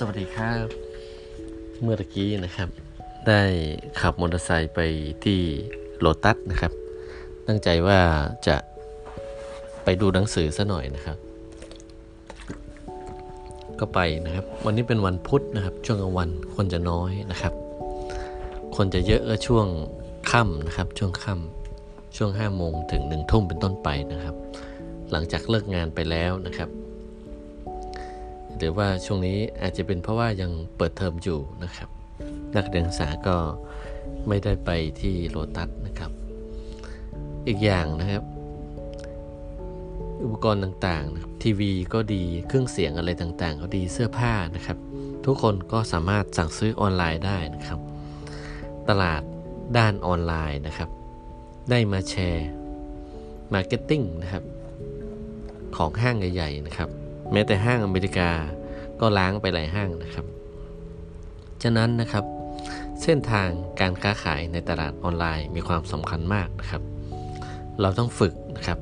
สวัสดีครับ เมื่อกี้นะครับ ได้ขับมอเตอร์ไซค์ไปที่โลตัสนะครับ ตั้งใจว่าจะไปดูหนังสือซะหน่อยนะครับ ก็ไปนะครับ วันนี้เป็นวันพุธนะครับ ช่วงกลางวันคนจะน้อยนะครับ คนจะเยอะก็ช่วงค่ำนะครับ ช่วงค่ำช่วง5โมงถึง1ทุ่มเป็นต้นไปนะครับ หลังจากเลิกงานไปแล้วนะครับ หรือว่าช่วงนี้อาจจะเป็นเพราะว่ายังเปิดเทอมอยู่นะครับ นักเรียนศึกษาก็ไม่ได้ไปที่โลตัสนะครับ อีกอย่างนะครับ อุปกรณ์ต่างๆนะครับทีวีก็ดีเครื่องเสียงอะไรต่างๆ ก็ดีเสื้อผ้านะครับ ทุกคนก็สามารถสั่งซื้อออนไลน์ได้นะครับ ตลาดด้านออนไลน์นะครับ ได้มาแชร์ marketing นะครับ ของห้างใหญ่ๆนะครับ แม้แต่ห้างอเมริกาก็ร้างไปหลายห้างนะครับ ฉะนั้นนะครับ เส้นทางการค้าขายในตลาดออนไลน์มีความสำคัญมากนะครับ เราต้องฝึกนะครับ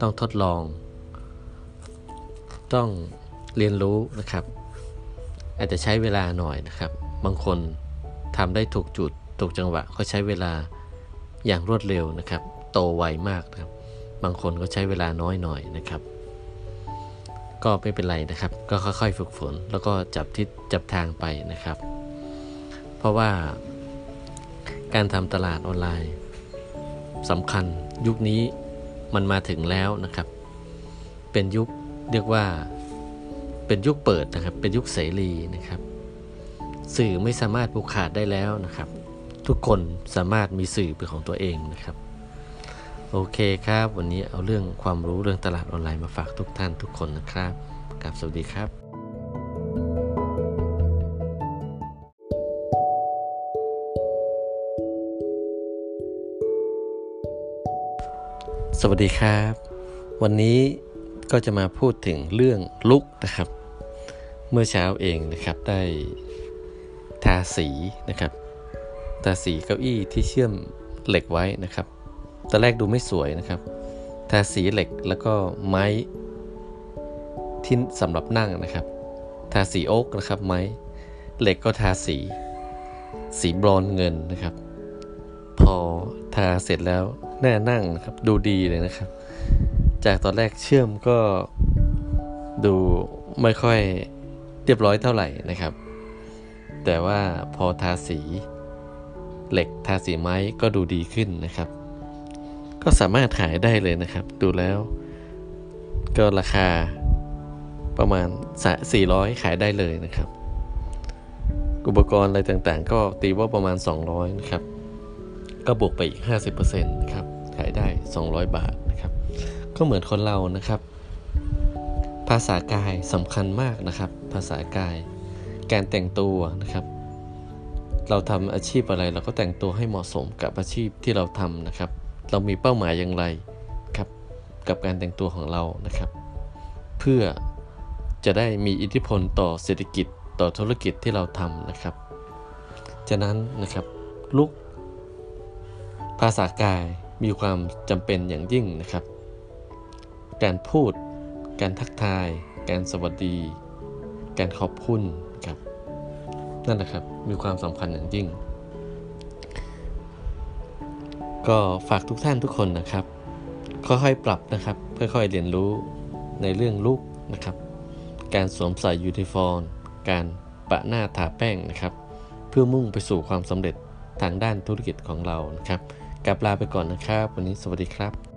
ต้องทดลอง ต้องเรียนรู้นะครับ อาจจะใช้เวลาหน่อยนะครับ บางคนทำได้ถูกจุดถูกจังหวะก็ใช้เวลาอย่างรวดเร็วนะครับ โตไวมากนะครับ บางคนก็ใช้เวลาน้อยหน่อยนะครับ ก็ไม่เป็นไรนะครับ ก็ค่อยๆฝึกฝน แล้วก็จับทิศจับทางไปนะครับ เพราะว่าการทำตลาดออนไลน์สำคัญยุคนี้มันมาถึงแล้วนะครับ เป็นยุคเรียกว่าเป็นยุคเปิดนะครับ เป็นยุคเสรีนะครับ สื่อไม่สามารถผูกขาดได้แล้วนะครับ ทุกคนสามารถมีสื่อเป็นของตัวเองนะครับ โอเคครับ วันนี้เอาเรื่องความรู้เรื่องตลาดออนไลน์มาฝากทุกท่านทุกคนนะครับกับสวัสดีครับสวัสดีครับ วันนี้ก็จะมาพูดถึงเรื่องลุกนะครับ เมื่อเช้าเองนะครับได้ทาสีนะครับ ทาสีเก้าอี้ที่เชื่อมเหล็กไว้นะครับ ตอนแรกดูไม่สวยนะครับ ทาสีเหล็กแล้วก็ไม้ที่สำหรับนั่งนะครับ ทาสีโอ๊กนะครับไม้เหล็กก็ทาสี สีบรอนเงินนะครับ พอทาเสร็จแล้วหน้านั่งนะครับ ดูดีเลยนะครับ จากตอนแรกเชื่อมก็ดูไม่ค่อยเรียบร้อยเท่าไหร่นะครับ แต่ว่าพอทาสีเหล็กทาสีไม้ก็ดูดีขึ้นนะครับ ก็สามารถขายได้เลยนะครับ ดูแล้วก็ราคาประมาณ 400 ขายได้เลยนะครับ อุปกรณ์อะไรต่างๆ ก็ตีว่าประมาณ 200 นะครับ ก็บวกไปอีก 50%นะครับ ขายได้ 200 บาทนะครับ ก็เหมือนคนเรานะครับ ภาษากายสำคัญมากนะครับ ภาษากาย การแต่งตัวนะครับ เราทำอาชีพอะไรเราก็แต่งตัวให้เหมาะสมกับอาชีพที่เราทำนะครับ เรามีเป้าหมายอย่างไรครับกับการแต่งตัวของเรานะครับ เพื่อจะได้มีอิทธิพลต่อเศรษฐกิจต่อธุรกิจที่เราทำนะครับฉะนั้นนะครับลุกภาษากายมีความจำเป็นอย่างยิ่งนะครับ การพูด การทักทาย การสวัสดี การขอบคุณครับนั่นแหละครับมีความสำคัญอย่างยิ่ง ก็ฝากทุกท่านทุกคนนะครับ ค่อยๆปรับนะครับ ค่อยๆเรียนรู้ในเรื่องลุกนะครับ การสวมใส่ยูนิฟอร์ม การปะหน้าทาแป้งนะครับ เพื่อมุ่งไปสู่ความสำเร็จทางด้านธุรกิจของเรานะครับกลับลาไปก่อนนะครับ วันนี้สวัสดีครับ